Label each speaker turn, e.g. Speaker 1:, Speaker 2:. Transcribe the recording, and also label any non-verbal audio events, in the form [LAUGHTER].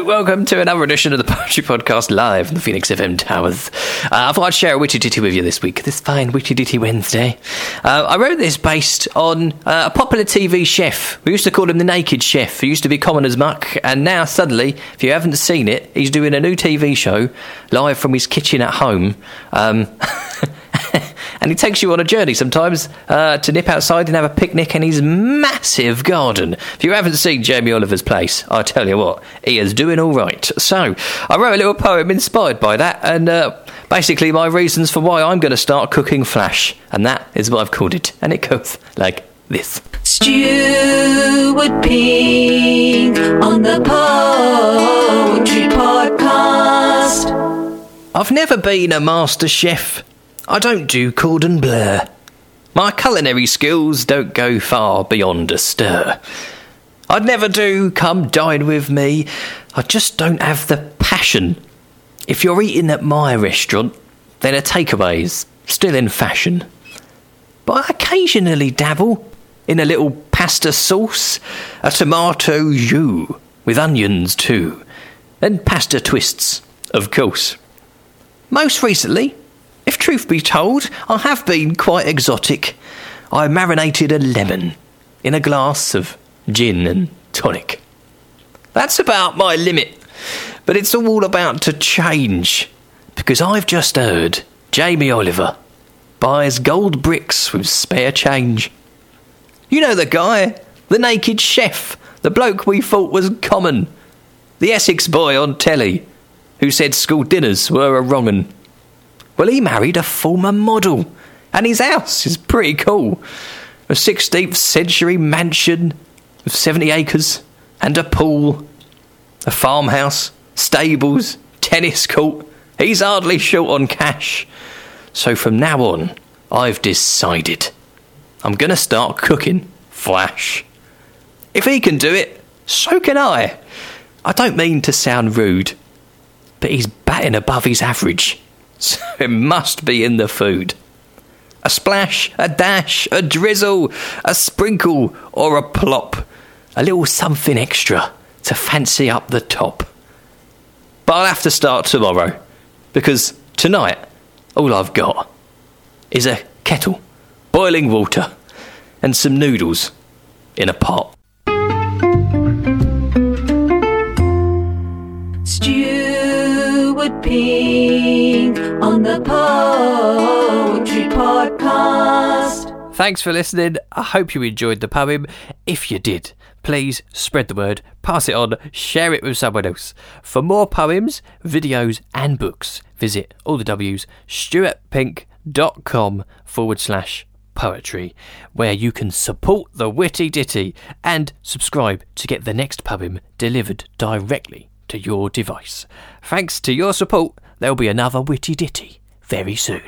Speaker 1: to another edition of the Poetry Podcast live from the Phoenix FM Towers. Uh, I thought I'd share a witty ditty with you this week, this fine witty ditty Wednesday. Uh, I wrote this based on uh, a popular TV chef. We used to call him the Naked Chef. He used to be common as muck, and now suddenly, if you haven't seen it, he's doing a new TV show live from his kitchen at home. Um, [LAUGHS] and he takes you on a journey sometimes uh, to nip outside and have a picnic in his massive garden. If you haven't seen Jamie Oliver's place, I tell you what, he is doing all right. So, I wrote a little poem inspired by that, and uh, basically my reasons for why I'm going to start cooking Flash, and that is what I've called it. And it goes like this.
Speaker 2: Stuart Pink on the Poetry Podcast.
Speaker 1: I've never been a master chef. I don't do cordon bleu. My culinary skills don't go far beyond a stir. I'd never do come dine with me. I just don't have the passion. If you're eating at my restaurant, then a takeaway's still in fashion. But I occasionally dabble in a little pasta sauce, a tomato jus with onions too, and pasta twists, of course. Most recently, if truth be told, I have been quite exotic. I marinated a lemon in a glass of gin and tonic. That's about my limit, but it's all about to change because I've just heard Jamie Oliver buys gold bricks with spare change. You know the guy, the naked chef, the bloke we thought was common, the Essex boy on telly who said school dinners were a wrong 'un. Well, he married a former model, and his house is pretty cool. A 16th century mansion with 70 acres and a pool, a farmhouse, stables, tennis court. He's hardly short on cash. So from now on, I've decided I'm going to start cooking Flash. If he can do it, so can I. I don't mean to sound rude, but he's batting above his average so [LAUGHS] it must be in the food. A splash, a dash, a drizzle, a sprinkle, or a plop. A little something extra to fancy up the top. But I'll have to start tomorrow, because tonight, all I've got is a kettle, boiling water, and some noodles in a pot.
Speaker 2: Stuart On the Poetry Podcast.
Speaker 1: Thanks for listening. I hope you enjoyed the poem. If you did, please spread the word, pass it on, share it with someone else. For more poems, videos, and books, visit all the W's stuartpink.com forward slash poetry, where you can support the witty ditty and subscribe to get the next poem delivered directly to your device. Thanks to your support, there'll be another witty ditty very soon.